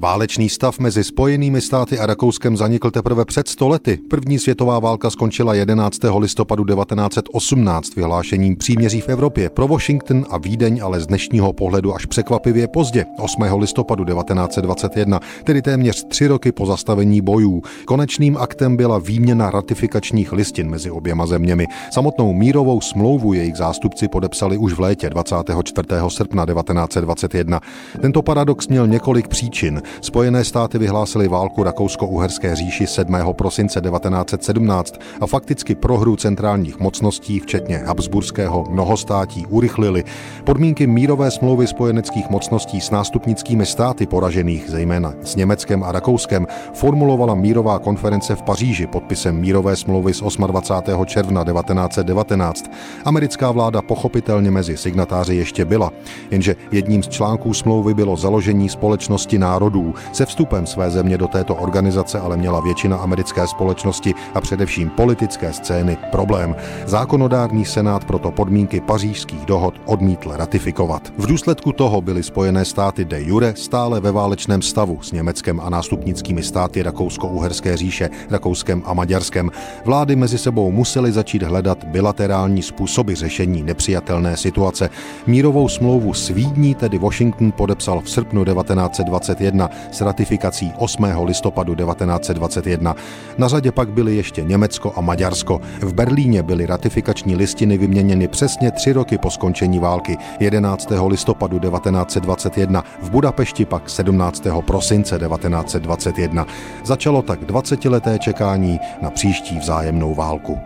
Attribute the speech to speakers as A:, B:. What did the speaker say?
A: Válečný stav mezi Spojenými státy a Rakouskem zanikl teprve před stolety. První světová válka skončila 11. listopadu 1918 vyhlášením příměří v Evropě. Pro Washington a Vídeň ale z dnešního pohledu až překvapivě pozdě, 8. listopadu 1921, tedy téměř tři roky po zastavení bojů. Konečným aktem byla výměna ratifikačních listin mezi oběma zeměmi. Samotnou mírovou smlouvu jejich zástupci podepsali už v létě 24. srpna 1921. Tento paradox měl několik příčin. Spojené státy vyhlásily válku Rakousko-Uherské říši 7. prosince 1917 a fakticky prohru centrálních mocností, včetně Habsburského mnohostátí, urychlili. Podmínky mírové smlouvy spojeneckých mocností s nástupnickými státy poražených, zejména s Německem a Rakouskem, formulovala mírová konference v Paříži podpisem mírové smlouvy z 28. června 1919. Americká vláda pochopitelně mezi signatáři ještě byla, jenže jedním z článků smlouvy bylo založení společnosti národů. Se vstupem své země do této organizace ale měla většina americké společnosti a především politické scény problém. Zákonodárný senát proto podmínky pařížských dohod odmítl ratifikovat. V důsledku toho byly Spojené státy de jure stále ve válečném stavu s Německem a nástupnickými státy Rakousko-Uherské říše, Rakouskem a Maďarskem. Vlády mezi sebou musely začít hledat bilaterální způsoby řešení nepřijatelné situace. Mírovou smlouvu s Vídní tedy Washington podepsal v srpnu 1921 s ratifikací 8. listopadu 1921. Na řadě pak byly ještě Německo a Maďarsko. V Berlíně byly ratifikační listiny vyměněny přesně tři roky po skončení války 11. listopadu 1921, v Budapešti pak 17. prosince 1921. Začalo tak 20-leté čekání na příští vzájemnou válku.